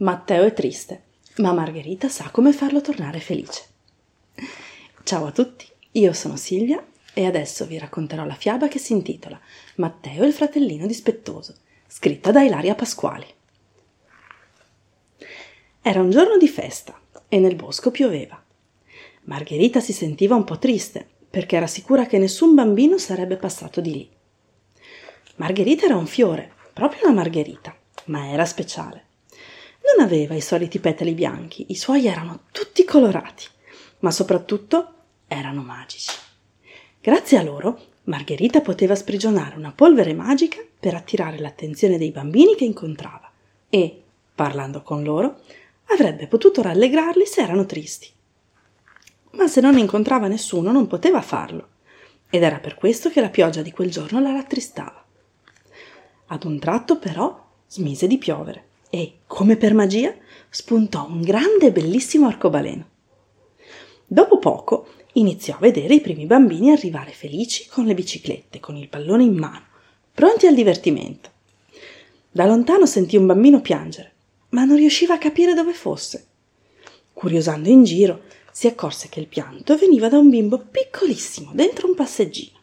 Matteo è triste, ma Margherita sa come farlo tornare felice. Ciao a tutti, io sono Silvia e adesso vi racconterò la fiaba che si intitola Matteo e il fratellino dispettoso, scritta da Ilaria Pasquali. Era un giorno di festa e nel bosco pioveva. Margherita si sentiva un po' triste perché era sicura che nessun bambino sarebbe passato di lì. Margherita era un fiore, proprio una margherita, ma era speciale. Non aveva i soliti petali bianchi, i suoi erano tutti colorati, ma soprattutto erano magici. Grazie a loro, Margherita poteva sprigionare una polvere magica per attirare l'attenzione dei bambini che incontrava e, parlando con loro, avrebbe potuto rallegrarli se erano tristi. Ma se non incontrava nessuno non poteva farlo, ed era per questo che la pioggia di quel giorno la rattristava. Ad un tratto, però, smise di piovere e, come per magia, spuntò un grande e bellissimo arcobaleno. Dopo poco iniziò a vedere i primi bambini arrivare felici con le biciclette, con il pallone in mano, pronti al divertimento. Da lontano sentì un bambino piangere, ma non riusciva a capire dove fosse. Curiosando in giro, si accorse che il pianto veniva da un bimbo piccolissimo dentro un passeggino.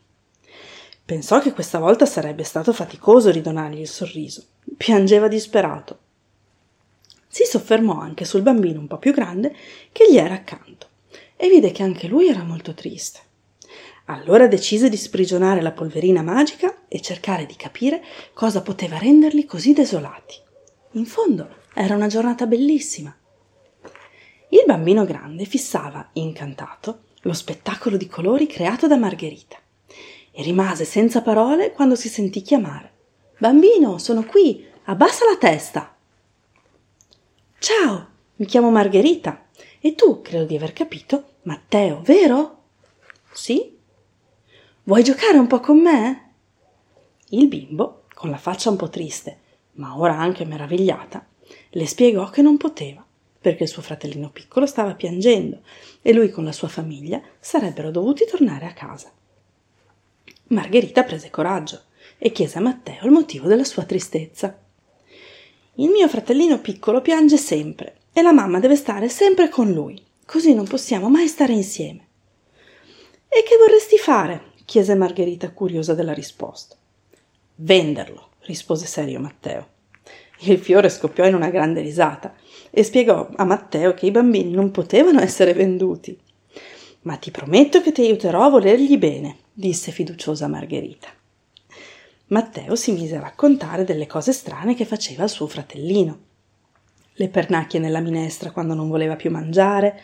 Pensò che questa volta sarebbe stato faticoso ridonargli il sorriso. Piangeva disperato. Si soffermò anche sul bambino un po' più grande che gli era accanto e vide che anche lui era molto triste. Allora decise di sprigionare la polverina magica e cercare di capire cosa poteva renderli così desolati. In fondo era una giornata bellissima. Il bambino grande fissava, incantato, lo spettacolo di colori creato da Margherita e rimase senza parole quando si sentì chiamare. Bambino, sono qui, abbassa la testa. Ciao, mi chiamo Margherita e tu, credo di aver capito, Matteo, vero? Sì? Vuoi giocare un po' con me? Il bimbo, con la faccia un po' triste, ma ora anche meravigliata, le spiegò che non poteva, perché il suo fratellino piccolo stava piangendo e lui con la sua famiglia sarebbero dovuti tornare a casa. Margherita prese coraggio e chiese a Matteo il motivo della sua tristezza. Il mio fratellino piccolo piange sempre e la mamma deve stare sempre con lui, così non possiamo mai stare insieme. E che vorresti fare? chiese Margherita curiosa della risposta. Venderlo, rispose serio Matteo. Il fiore scoppiò in una grande risata e spiegò a Matteo che i bambini non potevano essere venduti. Ma ti prometto che ti aiuterò a volergli bene, disse fiduciosa Margherita. Matteo si mise a raccontare delle cose strane che faceva il suo fratellino. Le pernacchie nella minestra quando non voleva più mangiare,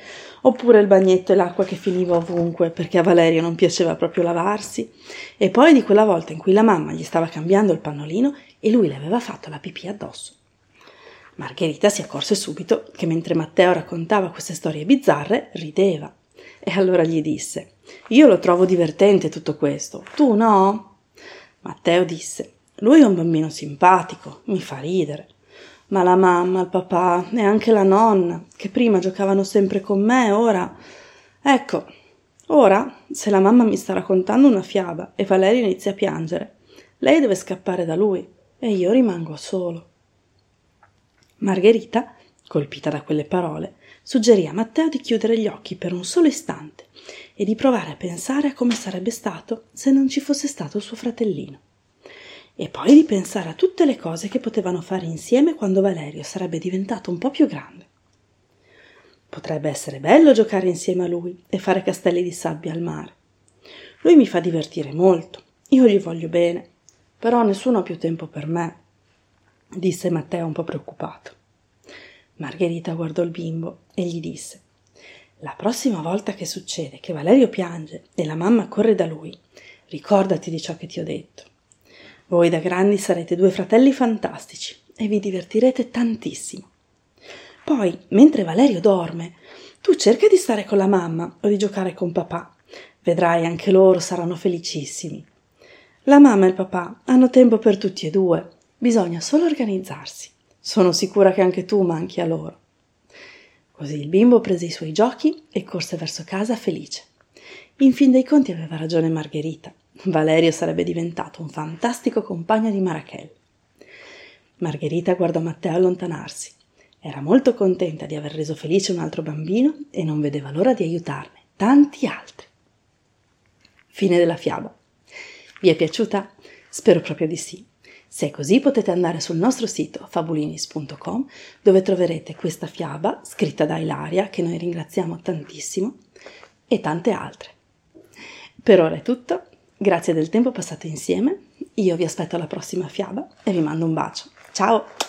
oppure il bagnetto e l'acqua che finiva ovunque perché a Valerio non piaceva proprio lavarsi, e poi di quella volta in cui la mamma gli stava cambiando il pannolino e lui le aveva fatto la pipì addosso. Margherita si accorse subito che mentre Matteo raccontava queste storie bizzarre, rideva. E allora gli disse: Io lo trovo divertente tutto questo, tu no? Matteo disse: Lui è un bambino simpatico, mi fa ridere. Ma la mamma, il papà e anche la nonna, che prima giocavano sempre con me, ora. Ecco, ora, se la mamma mi sta raccontando una fiaba e Valerio inizia a piangere, lei deve scappare da lui e io rimango solo. Margherita, colpita da quelle parole, suggerì a Matteo di chiudere gli occhi per un solo istante e di provare a pensare a come sarebbe stato se non ci fosse stato suo fratellino. E poi di pensare a tutte le cose che potevano fare insieme quando Valerio sarebbe diventato un po' più grande. Potrebbe essere bello giocare insieme a lui e fare castelli di sabbia al mare. Lui mi fa divertire molto, io gli voglio bene, però nessuno ha più tempo per me, disse Matteo un po' preoccupato. Margherita guardò il bimbo e gli disse la prossima volta che succede che Valerio piange e la mamma corre da lui, ricordati di ciò che ti ho detto. Voi da grandi sarete due fratelli fantastici e vi divertirete tantissimo. Poi, mentre Valerio dorme, tu cerca di stare con la mamma o di giocare con papà. Vedrai, anche loro saranno felicissimi. La mamma e il papà hanno tempo per tutti e due, bisogna solo organizzarsi. Sono sicura che anche tu manchi a loro. Così il bimbo prese i suoi giochi e corse verso casa felice. In fin dei conti aveva ragione Margherita. Valerio sarebbe diventato un fantastico compagno di Marachel. Margherita guardò Matteo allontanarsi Era molto contenta di aver reso felice un altro bambino e non vedeva l'ora di aiutarne tanti altri. Fine della fiaba. Vi è piaciuta? Spero proprio di sì. Se è così potete andare sul nostro sito fabulinis.com dove troverete questa fiaba scritta da Ilaria che noi ringraziamo tantissimo e tante altre. Per ora è tutto, grazie del tempo passato insieme, io vi aspetto alla prossima fiaba e vi mando un bacio. Ciao!